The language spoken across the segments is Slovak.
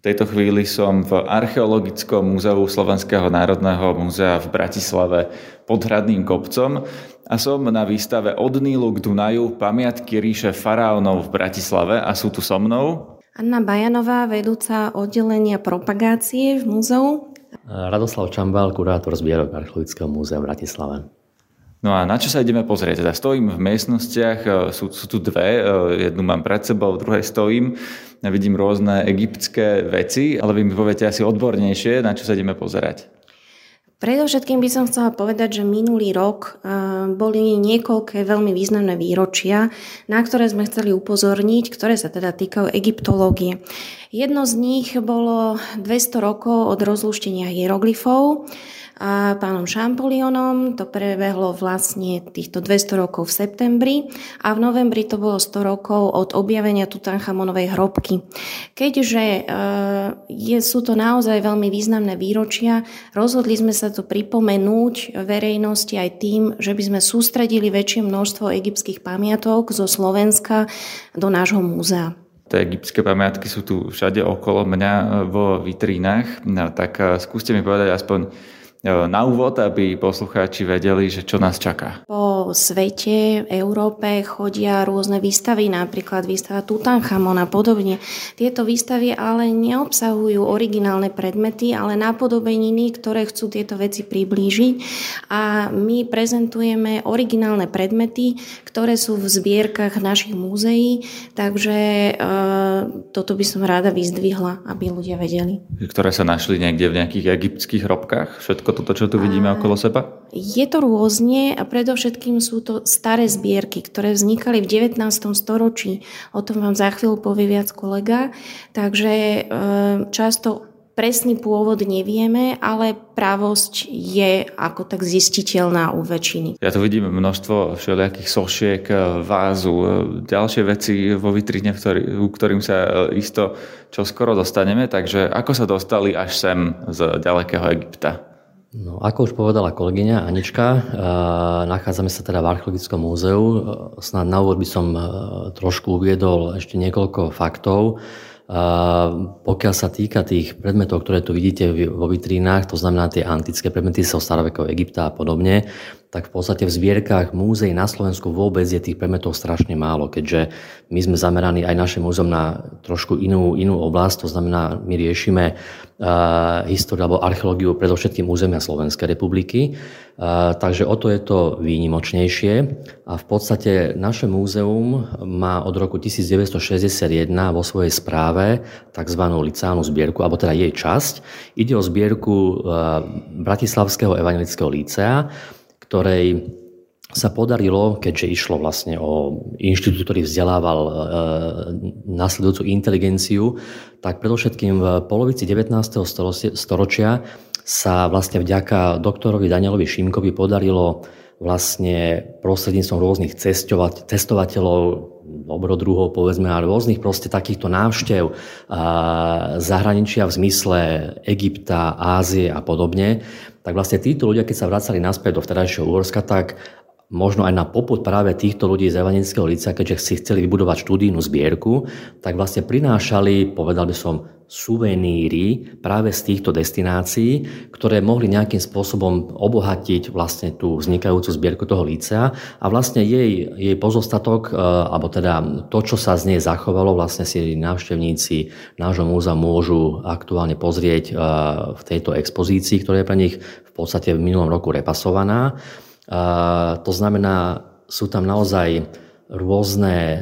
V tejto chvíli som v Archeologickom múzeu Slovenského národného múzea v Bratislave pod Hradným kopcom a som na výstave Od Nílu k Dunaju pamiatky ríše faraónov v Bratislave a sú tu so mnou Anna Bajanová, vedúca oddelenia propagácie v múzeu. Radoslav Čambal, kurátor zbierok Archeologického múzea v Bratislave. No a na čo sa ideme pozrieť? Teda stojím v miestnostiach, e, sú, sú tu dve, e, jednu mám pred sebou, v druhej stojím. Vidím rôzne egyptské veci, ale vy mi poviete asi odbornejšie, na čo sa ideme pozerať. Predovšetkým by som chcela povedať, že minulý rok e, boli niekoľké veľmi významné výročia, na ktoré sme chceli upozorniť, ktoré sa teda týkajú egyptológie. Jedno z nich bolo 200 rokov od rozluštenia hieroglyfov, a pánom Šampolionom. To prebehlo vlastne týchto 200 rokov v septembri a v novembri to bolo 100 rokov od objavenia Tutanchamonovej hrobky. Keďže e, je, sú to naozaj veľmi významné výročia, rozhodli sme sa to pripomenúť verejnosti aj tým, že by sme sústredili väčšie množstvo egyptských pamiatok zo Slovenska do nášho múzea tie egyptské pamiatky sú tu všade okolo mňa vo vitrínach, no, tak e, skúste mi povedať aspoň na úvod, aby poslucháči vedeli, že čo nás čaká. Po svete, Európe chodia rôzne výstavy, napríklad výstava Tutanchamon a podobne. Tieto výstavy ale neobsahujú originálne predmety, ale napodobeniny, ktoré chcú tieto veci priblížiť a my prezentujeme originálne predmety, ktoré sú v zbierkach našich múzeí, takže e, toto by som rada vyzdvihla, aby ľudia vedeli. Ktoré sa našli niekde v nejakých egyptských hrobkách? Všetko všetko toto, čo tu vidíme okolo seba? Je to rôzne a predovšetkým sú to staré zbierky, ktoré vznikali v 19. storočí. O tom vám za chvíľu povie viac kolega. Takže e, často presný pôvod nevieme, ale právosť je ako tak zistiteľná u väčšiny. Ja tu vidím množstvo všelijakých sošiek, e, vázu, e, ďalšie veci vo vitrine, u ktorým sa isto čo skoro dostaneme. Takže ako sa dostali až sem z ďalekého Egypta? No, ako už povedala kolegyňa Anička, e, nachádzame sa teda v Archeologickom múzeu. E, snad na úvod by som e, trošku uviedol ešte niekoľko faktov. Pokiaľ sa týka tých predmetov, ktoré tu vidíte vo vitrínach, to znamená tie antické predmety zo starovekého Egypta a podobne, tak v podstate v zbierkach múzeí na Slovensku vôbec je tých predmetov strašne málo, keďže my sme zameraní aj naše múzeum na trošku inú, inú oblasť, to znamená, my riešime uh, históriu alebo archeológiu predovšetkým územia Slovenskej republiky, uh, takže o to je to výnimočnejšie a v podstate naše múzeum má od roku 1961 vo svojej správe tzv. liceálnu zbierku, alebo teda jej časť. Ide o zbierku uh, Bratislavského evangelického lícea, ktorej sa podarilo, keďže išlo vlastne o inštitút, ktorý vzdelával e, nasledujúcu inteligenciu, tak predovšetkým v polovici 19. storočia sa vlastne vďaka doktorovi Danielovi Šimkovi podarilo vlastne prostredníctvom rôznych cestovať, cestovateľov, dobrodruhov, povedzme, ale rôznych proste takýchto návštev zahraničia v zmysle Egypta, Ázie a podobne, tak vlastne títo ľudia, keď sa vracali naspäť do vtedajšieho Uhorska, tak možno aj na poput práve týchto ľudí z Evangelického lica, keďže si chceli vybudovať štúdijnú zbierku, tak vlastne prinášali, povedal by som, suveníry práve z týchto destinácií, ktoré mohli nejakým spôsobom obohatiť vlastne tú vznikajúcu zbierku toho lícea a vlastne jej, jej pozostatok, e, alebo teda to, čo sa z nej zachovalo, vlastne si návštevníci nášho múzea môžu aktuálne pozrieť e, v tejto expozícii, ktorá je pre nich v podstate v minulom roku repasovaná. To znamená, sú tam naozaj rôzne e,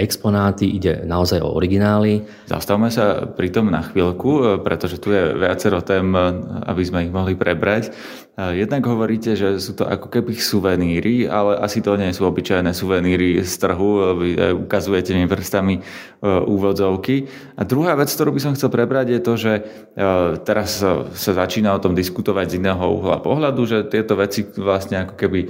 exponáty, ide naozaj o originály. Zastavme sa pri tom na chvíľku, e, pretože tu je viacero tém, e, aby sme ich mohli prebrať. Jednak hovoríte, že sú to ako keby suveníry, ale asi to nie sú obyčajné suveníry z trhu, ukazujete mi prstami úvodzovky. A druhá vec, ktorú by som chcel prebrať, je to, že teraz sa začína o tom diskutovať z iného uhla pohľadu, že tieto veci vlastne ako keby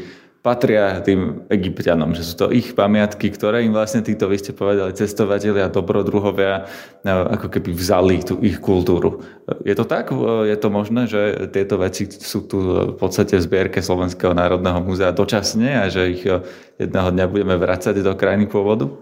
patria tým egyptianom, že sú to ich pamiatky, ktoré im vlastne títo, vy ste povedali, cestovatelia, dobrodruhovia, e, ako keby vzali tú ich kultúru. Je to tak? E, je to možné, že tieto veci sú tu v podstate v zbierke Slovenského národného múzea dočasne a že ich jedného dňa budeme vrácať do krajiny pôvodu?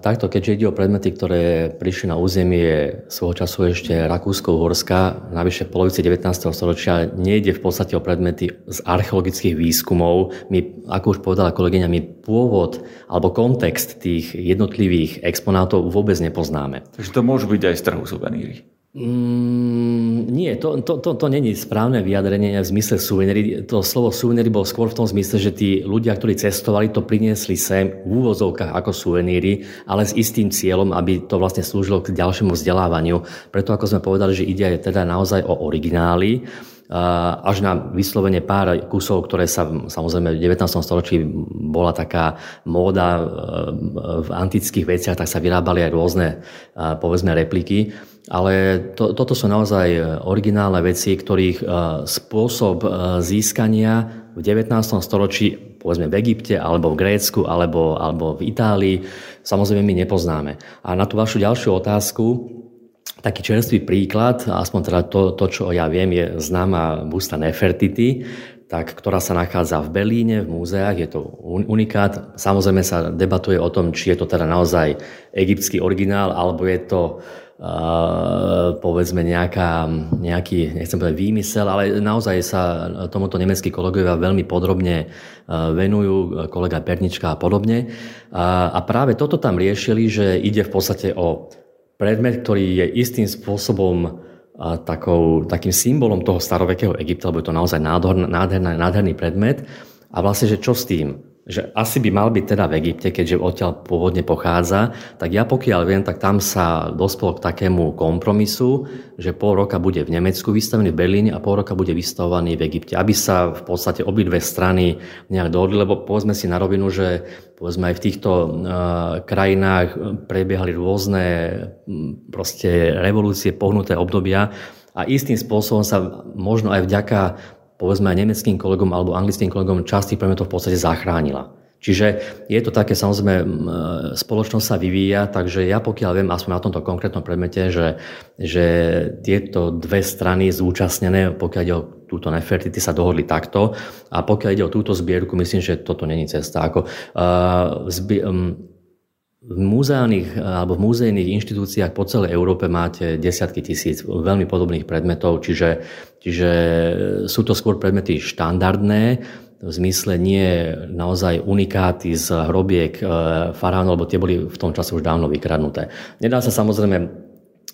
Takto, keďže ide o predmety, ktoré prišli na územie svojho času ešte Rakúsko-Uhorska, navyše v polovici 19. storočia, nejde v podstate o predmety z archeologických výskumov. My, ako už povedala kolegyňa, my pôvod alebo kontext tých jednotlivých exponátov vôbec nepoznáme. Takže to môžu byť aj z trhu suveníry. Mm, nie, to, to, to, to není správne vyjadrenie v zmysle suveníry. To slovo suveníry bolo skôr v tom zmysle, že tí ľudia, ktorí cestovali, to priniesli sem v úvozovkách ako suveníry, ale s istým cieľom, aby to vlastne slúžilo k ďalšiemu vzdelávaniu. Preto, ako sme povedali, že ide teda naozaj o originály, až na vyslovene pár kusov, ktoré sa samozrejme v 19. storočí bola taká móda e, v antických veciach, tak sa vyrábali aj rôzne povedzme repliky. Ale to, toto sú naozaj originálne veci, ktorých spôsob získania v 19. storočí, povedzme v Egypte, alebo v Grécku, alebo, alebo v Itálii, samozrejme my nepoznáme. A na tú vašu ďalšiu otázku, taký čerstvý príklad, aspoň teda to, to čo ja viem, je známa busta Nefertiti, tak, ktorá sa nachádza v Berlíne, v múzeách, je to unikát. Samozrejme sa debatuje o tom, či je to teda naozaj egyptský originál, alebo je to povedzme nejaká, nejaký, nechcem povedať výmysel, ale naozaj sa tomuto nemeckí kolegovia veľmi podrobne venujú, kolega Pernička a podobne. A práve toto tam riešili, že ide v podstate o predmet, ktorý je istým spôsobom takou, takým symbolom toho starovekého Egypta, lebo je to naozaj nádherný, nádherný, nádherný predmet. A vlastne, že čo s tým? Že asi by mal byť teda v Egypte, keďže odtiaľ pôvodne pochádza, tak ja pokiaľ viem, tak tam sa dospelo k takému kompromisu, že pol roka bude v Nemecku vystavený v Berlíne a pol roka bude vystavovaný v Egypte, aby sa v podstate obidve strany nejak dohodli, lebo povedzme si na rovinu, že povedzme aj v týchto uh, krajinách prebiehali rôzne proste revolúcie, pohnuté obdobia a istým spôsobom sa možno aj vďaka povedzme aj nemeckým kolegom alebo anglickým kolegom časť tých predmetov v podstate zachránila. Čiže je to také, samozrejme, spoločnosť sa vyvíja, takže ja pokiaľ viem, aspoň na tomto konkrétnom predmete, že, že tieto dve strany zúčastnené, pokiaľ ide o túto Nefertity, sa dohodli takto a pokiaľ ide o túto zbierku, myslím, že toto není cesta. Ako, uh, zbi- um, v múzeálnych alebo v múzejných inštitúciách po celej Európe máte desiatky tisíc veľmi podobných predmetov, čiže, čiže sú to skôr predmety štandardné, v zmysle nie naozaj unikáty z hrobiek e, faraónov, lebo tie boli v tom čase už dávno vykradnuté. Nedá sa samozrejme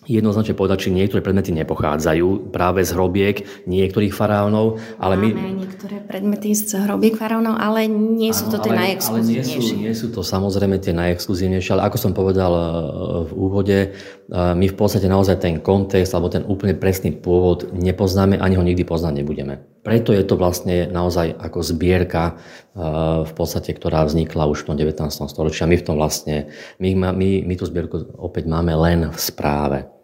jednoznačne povedať, či niektoré predmety nepochádzajú práve z hrobiek niektorých faraónov, ale Máme my... niektoré predmety z hrobiek faraónov, ale nie sú to tie najexkluzívnejšie. Ale nie sú, nie sú to samozrejme tie najexkluzívnejšie, ale ako som povedal e, v úvode, e, my v podstate naozaj ten kontext alebo ten úplne presný pôvod nepoznáme, ani ho nikdy poznať nebudeme. Preto je to vlastne naozaj ako zbierka e, v podstate, ktorá vznikla už v tom 19. storočí. A my v tom vlastne, my, my, my tú zbierku opäť máme len v správe.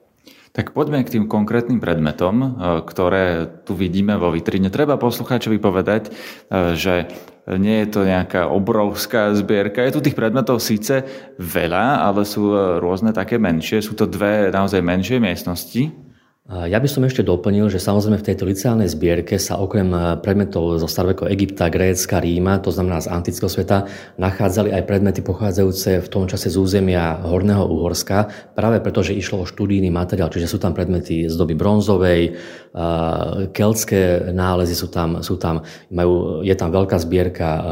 Tak poďme k tým konkrétnym predmetom, e, ktoré tu vidíme vo vitrine. Treba poslucháčovi povedať, e, že nie je to nejaká obrovská zbierka. Je tu tých predmetov síce veľa, ale sú e, rôzne také menšie. Sú to dve naozaj menšie miestnosti. Ja by som ešte doplnil, že samozrejme v tejto liceálnej zbierke sa okrem eh, predmetov zo starovekého Egypta, Grécka, Ríma, to znamená z antického sveta, nachádzali aj predmety pochádzajúce v tom čase z územia Horného Uhorska, práve preto, že išlo o študijný materiál, čiže sú tam predmety z doby bronzovej, eh, keltské nálezy sú tam, sú tam majú, je tam veľká zbierka eh,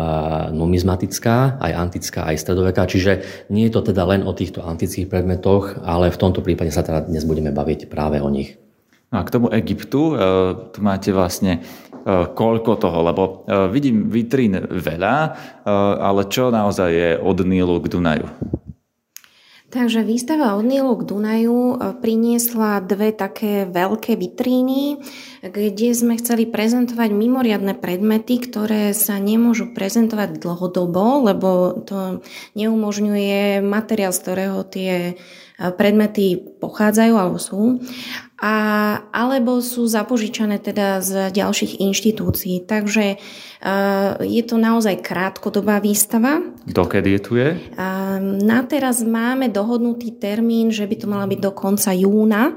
numizmatická, aj antická, aj stredoveká, čiže nie je to teda len o týchto antických predmetoch, ale v tomto prípade sa teda dnes budeme baviť práve o nich. No a k tomu Egyptu, e, tu máte vlastne e, koľko toho, lebo e, vidím vitrín veľa, ale čo naozaj je od Nílu k Dunaju? Takže výstava od Nílu k Dunaju priniesla dve také veľké vitríny, kde sme chceli prezentovať mimoriadne predmety, ktoré sa nemôžu prezentovať dlhodobo, lebo to neumožňuje materiál, z ktorého tie predmety pochádzajú alebo sú. A, alebo sú zapožičané teda z ďalších inštitúcií. Takže uh, je to naozaj krátkodobá výstava. Dokedy tu je? Uh, na teraz máme dohodnutý termín, že by to mala byť do konca júna.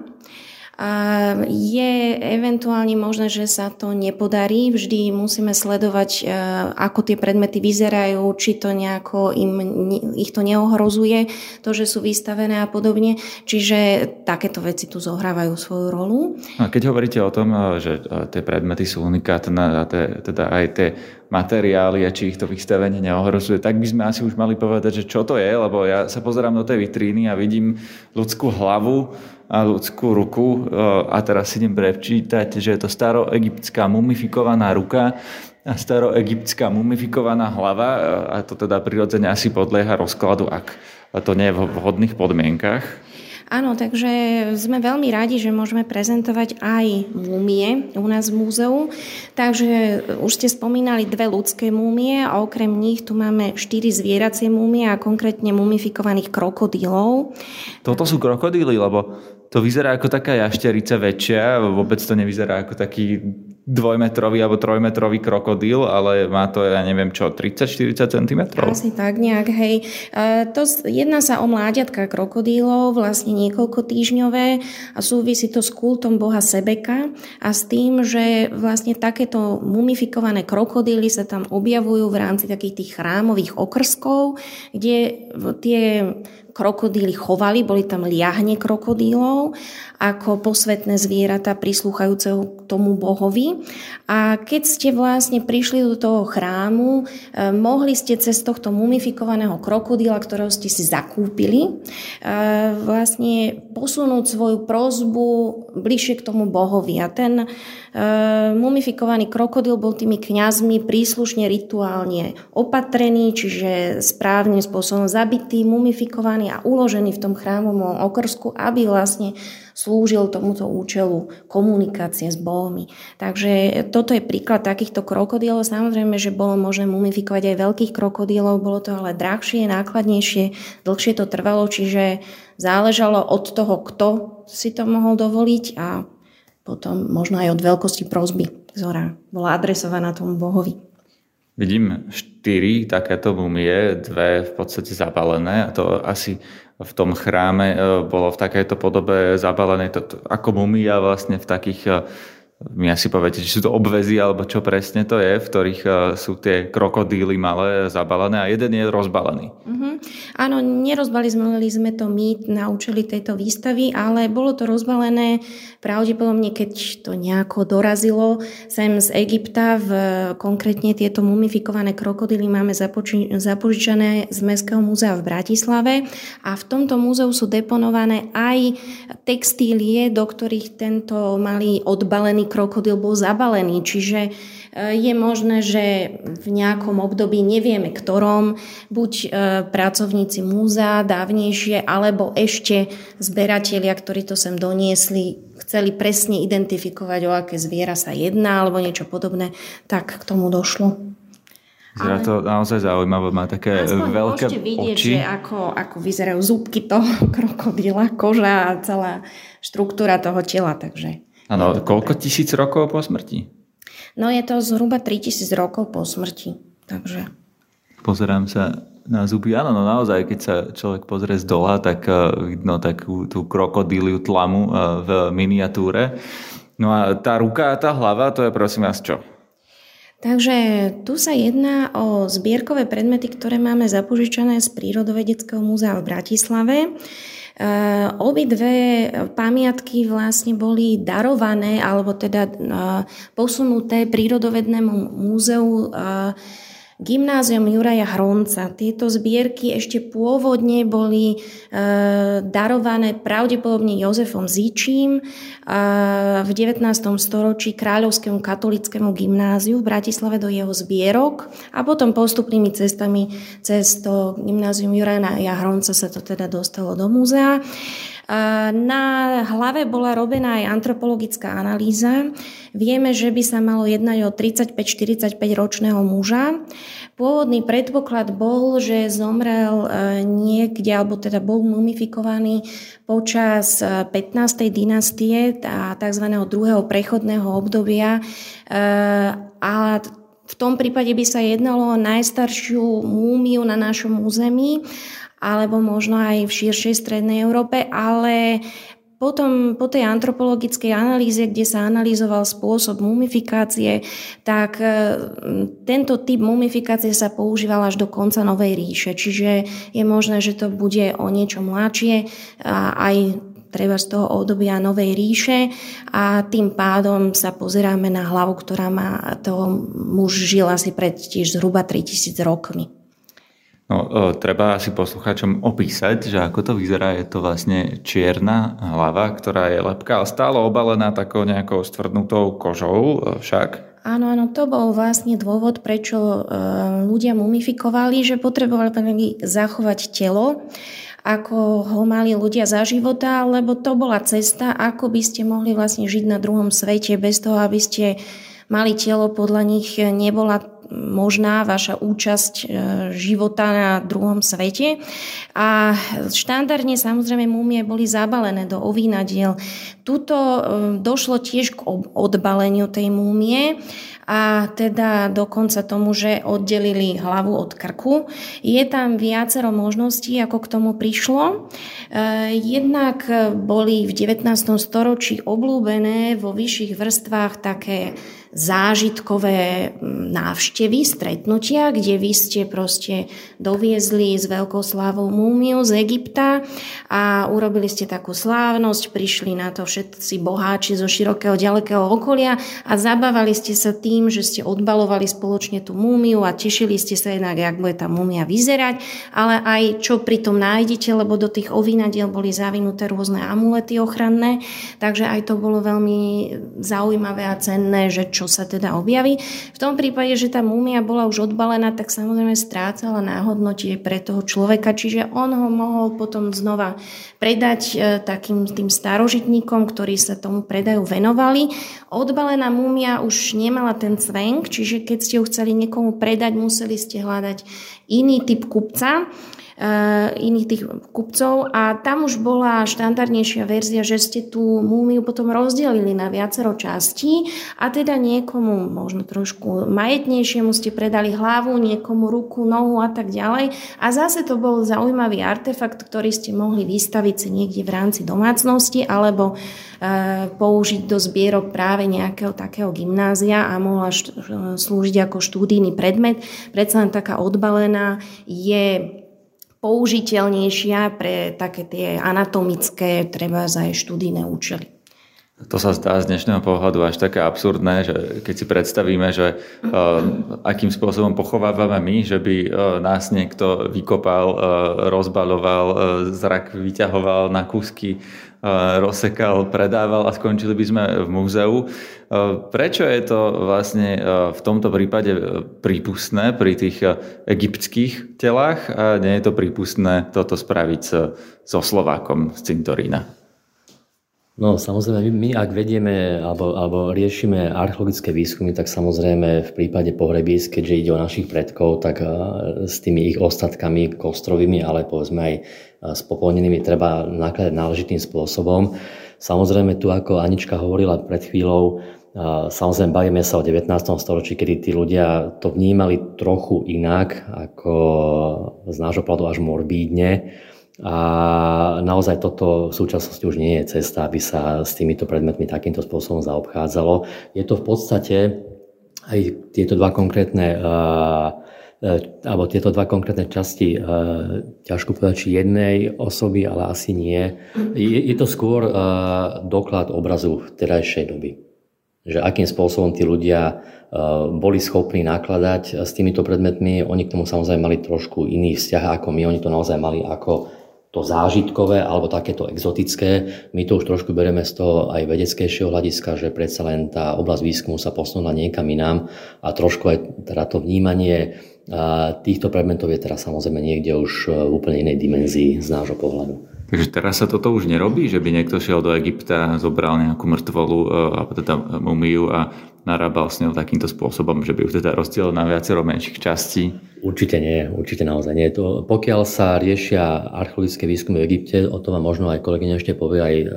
Je eventuálne možné, že sa to nepodarí. Vždy musíme sledovať, e, ako tie predmety vyzerajú, či to nejako im, ich to neohrozuje, to, že sú vystavené a podobne. Čiže takéto veci tu zohrávajú svoju rolu. A keď hovoríte o tom, e, že e, tie predmety sú unikátne a teda aj tie materiály a či ich to vystavenie neohrozuje, tak by sme asi už mali povedať, že čo to je, lebo ja sa pozerám do tej vitríny a vidím ľudskú hlavu a ľudskú ruku e, a teraz si idem prečítať, že je to staroegyptská mumifikovaná ruka a staroegyptská mumifikovaná hlava e, a to teda prirodzene asi podlieha rozkladu, ak to nie je v vhodných podmienkach. Áno, takže sme veľmi radi, že môžeme prezentovať aj múmie u nás v múzeu. Takže už ste spomínali dve ľudské múmie a okrem nich tu máme štyri zvieracie múmie a konkrétne mumifikovaných krokodílov. Toto sú krokodíly, lebo to vyzerá ako taká jašterica väčšia, vôbec to nevyzerá ako taký dvojmetrový alebo trojmetrový krokodíl, ale má to, ja neviem čo, 30-40 cm? Asi tak nejak, hej. E, to, jedná sa o mláďatka krokodílov, vlastne niekoľko týždňové a súvisí to s kultom boha Sebeka a s tým, že vlastne takéto mumifikované krokodíly sa tam objavujú v rámci takých tých chrámových okrskov, kde tie krokodíly chovali, boli tam liahne krokodílov ako posvetné zvieratá prislúchajúce k tomu bohovi. A keď ste vlastne prišli do toho chrámu, eh, mohli ste cez tohto mumifikovaného krokodíla, ktorého ste si zakúpili, eh, vlastne posunúť svoju prozbu bližšie k tomu bohovi. A ten eh, mumifikovaný krokodíl bol tými kňazmi príslušne rituálne opatrený, čiže správnym spôsobom zabitý, mumifikovaný a uložený v tom chrámovom okrsku, aby vlastne slúžil tomuto účelu komunikácie s bohmi. Takže toto je príklad takýchto krokodílov. Samozrejme, že bolo možné mumifikovať aj veľkých krokodílov, bolo to ale drahšie, nákladnejšie, dlhšie to trvalo, čiže záležalo od toho, kto si to mohol dovoliť a potom možno aj od veľkosti prozby, ktorá bola adresovaná tomu bohovi. Vidím štyri takéto mumie, dve v podstate zabalené a to asi v tom chráme e, bolo v takejto podobe zabalené. To, to, ako mumia vlastne v takých e, mi asi poviete, či sú to obvezy alebo čo presne to je, v ktorých uh, sú tie krokodíly malé zabalené a jeden je rozbalený. Uh-huh. Áno, nerozbalili sme to my na účely tejto výstavy, ale bolo to rozbalené pravdepodobne, keď to nejako dorazilo sem z Egypta, v, konkrétne tieto mumifikované krokodíly máme započi- zapožičané z Mestského múzea v Bratislave a v tomto múzeu sú deponované aj textílie, do ktorých tento malý odbalený krokodil bol zabalený. Čiže e, je možné, že v nejakom období, nevieme ktorom, buď e, pracovníci múzea dávnejšie, alebo ešte zberatelia, ktorí to sem doniesli, chceli presne identifikovať, o aké zviera sa jedná, alebo niečo podobné, tak k tomu došlo. Zrejme to naozaj zaujímavé, má také veľké vidieť, oči. že ako, ako vyzerajú zúbky toho krokodila, koža a celá štruktúra toho tela, takže Áno, koľko tisíc rokov po smrti? No je to zhruba 3000 rokov po smrti, takže... Pozerám sa na zuby. Áno, no naozaj, keď sa človek pozrie z dola, tak uh, vidno takú tú krokodíliu tlamu uh, v miniatúre. No a tá ruka a tá hlava, to je prosím vás čo? Takže tu sa jedná o zbierkové predmety, ktoré máme zapožičané z Prírodovedeckého múzea v Bratislave. Eh, obidve pamiatky vlastne boli darované alebo teda eh, posunuté prírodovednému múzeu eh, Gymnázium Juraja Hronca. Tieto zbierky ešte pôvodne boli e, darované pravdepodobne Jozefom Zíčím e, v 19. storočí Kráľovskému katolickému gymnáziu v Bratislave do jeho zbierok a potom postupnými cestami cez to Gymnázium Juraja Hronca sa to teda dostalo do múzea. Na hlave bola robená aj antropologická analýza. Vieme, že by sa malo jednať o 35-45 ročného muža. Pôvodný predpoklad bol, že zomrel e, niekde, alebo teda bol mumifikovaný počas 15. E, dynastie a tzv. druhého prechodného obdobia. E, a v tom prípade by sa jednalo o najstaršiu múmiu na našom území alebo možno aj v širšej strednej Európe, ale potom po tej antropologickej analýze, kde sa analyzoval spôsob mumifikácie, tak e, tento typ mumifikácie sa používal až do konca Novej ríše. Čiže je možné, že to bude o niečo mladšie a aj treba z toho obdobia Novej ríše a tým pádom sa pozeráme na hlavu, ktorá má toho muž žil asi pred tiež zhruba 3000 rokmi. No, o, treba si poslucháčom opísať, že ako to vyzerá. Je to vlastne čierna hlava, ktorá je lepká, ale stále obalená takou nejakou stvrdnutou kožou však. Áno, áno, to bol vlastne dôvod, prečo e, ľudia mumifikovali, že potrebovali zachovať telo, ako ho mali ľudia za života, lebo to bola cesta, ako by ste mohli vlastne žiť na druhom svete bez toho, aby ste mali telo, podľa nich nebola možná vaša účasť e, života na druhom svete. A štandardne samozrejme múmie boli zabalené do ovínadiel. Tuto e, došlo tiež k odbaleniu tej múmie a teda dokonca tomu, že oddelili hlavu od krku. Je tam viacero možností, ako k tomu prišlo. E, jednak boli v 19. storočí oblúbené vo vyšších vrstvách také zážitkové mm, návštevy, stretnutia, kde vy ste proste doviezli s veľkou slávou múmiu z Egypta a urobili ste takú slávnosť, prišli na to všetci boháči zo širokého ďalekého okolia a zabávali ste sa tým, že ste odbalovali spoločne tú múmiu a tešili ste sa jednak, jak bude tá múmia vyzerať, ale aj čo pri tom nájdete, lebo do tých ovinadiel boli zavinuté rôzne amulety ochranné, takže aj to bolo veľmi zaujímavé a cenné, že čo čo sa teda objaví. V tom prípade, že tá múmia bola už odbalená, tak samozrejme strácala náhodnotie pre toho človeka, čiže on ho mohol potom znova predať e, takým tým starožitníkom, ktorí sa tomu predaju venovali. Odbalená múmia už nemala ten cvenk, čiže keď ste ju chceli niekomu predať, museli ste hľadať iný typ kupca. Eh, iných tých kupcov a tam už bola štandardnejšia verzia, že ste tú múmiu potom rozdelili na viacero častí a teda niekomu možno trošku majetnejšiemu ste predali hlavu, niekomu ruku, nohu a tak ďalej. A zase to bol zaujímavý artefakt, ktorý ste mohli vystaviť si niekde v rámci domácnosti alebo e, použiť do zbierok práve nejakého takého gymnázia a mohla št- slúžiť ako štúdijný predmet. Predsa len taká odbalená je použiteľnejšia pre také tie anatomické, treba aj študijné účely. To sa zdá z dnešného pohľadu až také absurdné, že keď si predstavíme, že uh, akým spôsobom pochovávame my, že by uh, nás niekto vykopal, uh, rozbaloval, uh, zrak vyťahoval na kúsky, rozsekal, predával a skončili by sme v múzeu. Prečo je to vlastne v tomto prípade prípustné pri tých egyptských telách a nie je to prípustné toto spraviť so Slovákom z cintorína? No samozrejme, my, my ak vedieme alebo, alebo riešime archeologické výskumy, tak samozrejme v prípade pohrebísk, keďže ide o našich predkov, tak s tými ich ostatkami kostrovými, ale povedzme aj s popolnenými treba nakladať náležitým spôsobom. Samozrejme tu, ako Anička hovorila pred chvíľou, samozrejme bavíme sa o 19. storočí, kedy tí ľudia to vnímali trochu inak, ako z nášho pohľadu až morbídne a naozaj toto v súčasnosti už nie je cesta, aby sa s týmito predmetmi takýmto spôsobom zaobchádzalo. Je to v podstate aj tieto dva konkrétne alebo tieto dva konkrétne časti, ťažko povedať, či jednej osoby, ale asi nie. Je, to skôr doklad obrazu terajšej doby. Že akým spôsobom tí ľudia boli schopní nakladať s týmito predmetmi. Oni k tomu samozrejme mali trošku iný vzťah ako my. Oni to naozaj mali ako to zážitkové alebo takéto exotické. My to už trošku bereme z toho aj vedeckejšieho hľadiska, že predsa len tá oblasť výskumu sa posunula niekam inám a trošku aj teda to vnímanie týchto predmetov je teraz samozrejme niekde už v úplne inej dimenzii z nášho pohľadu. Takže teraz sa toto už nerobí, že by niekto šiel do Egypta, zobral nejakú mŕtvolu, e, alebo teda mumiu a narábal s ňou takýmto spôsobom, že by ju teda rozdielil na viacero menších častí? Určite nie, určite naozaj nie. To, pokiaľ sa riešia archeologické výskumy v Egypte, o tom vám možno aj kolegyňa ešte povie aj e,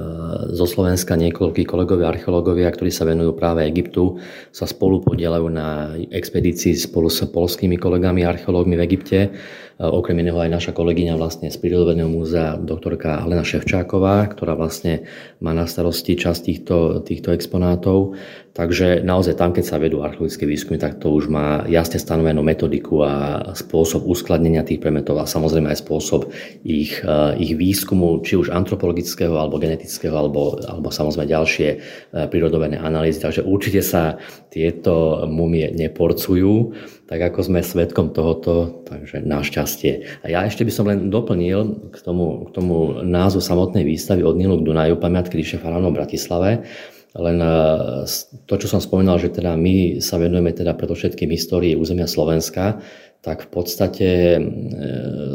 zo Slovenska niekoľkí kolegovia, archeológovia, ktorí sa venujú práve Egyptu, sa spolu podielajú na expedícii spolu s polskými kolegami archeológmi v Egypte. E, okrem iného aj naša kolegyňa vlastne z Prírodovedného múzea, doktorka Alena Ševčáková, ktorá vlastne má na starosti časť týchto, týchto exponátov. Takže naozaj tam, keď sa vedú archeologické výskumy, tak to už má jasne stanovenú metodiku a spôsob uskladnenia tých predmetov a samozrejme aj spôsob ich, eh, ich výskumu, či už antropologického alebo genetického, alebo, alebo samozrejme ďalšie eh, prírodovené analýzy. Takže určite sa tieto mumie neporcujú, tak ako sme svetkom tohoto, takže našťastie. A ja ešte by som len doplnil k tomu, k tomu názvu samotnej výstavy od Nilu k Dunaju, pamiatky ríše faraónov v Bratislave, len e, to, čo som spomínal, že teda my sa venujeme teda predovšetkým histórii územia Slovenska, tak v podstate e,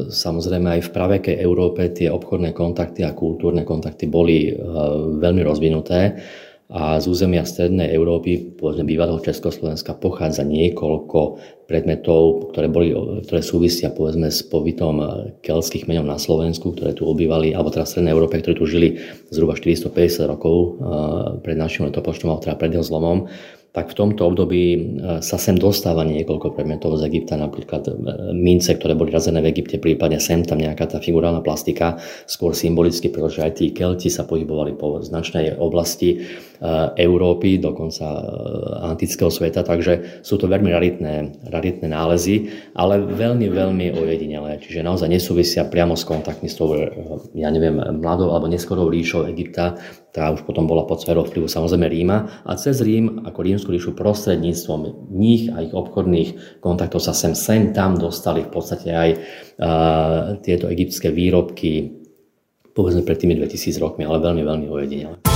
samozrejme aj v pravekej Európe tie obchodné kontakty a kultúrne kontakty boli e, veľmi rozvinuté a z územia strednej Európy, povedzme bývalého Československa, pochádza niekoľko predmetov, ktoré, boli, ktoré súvisia povedzme s pobytom keltských meňov na Slovensku, ktoré tu obývali, alebo teda v strednej Európe, ktorí tu žili zhruba 450 rokov eh, pred našim letopočtom, alebo teda pred jeho zlomom. Tak v tomto období e, sa sem dostáva niekoľko predmetov z Egypta, napríklad e, mince, ktoré boli razené v Egypte, prípadne sem tam nejaká tá figurálna plastika, skôr symbolicky, pretože aj tí Kelti sa pohybovali po značnej oblasti. e, Európy, dokonca antického sveta, takže sú to veľmi raritné, raritné nálezy, ale veľmi, veľmi ojedinelé, čiže naozaj nesúvisia priamo s kontaktmi s tou, ja neviem, mladou alebo neskorou ríšou Egypta, ktorá už potom bola pod sférou vplyvu samozrejme Ríma a cez Rím ako rímsku ríšu prostredníctvom nich a ich obchodných kontaktov sa sem sem tam dostali v podstate aj uh, tieto egyptské výrobky povedzme pred tými 2000 rokmi, ale veľmi, veľmi ojedinele.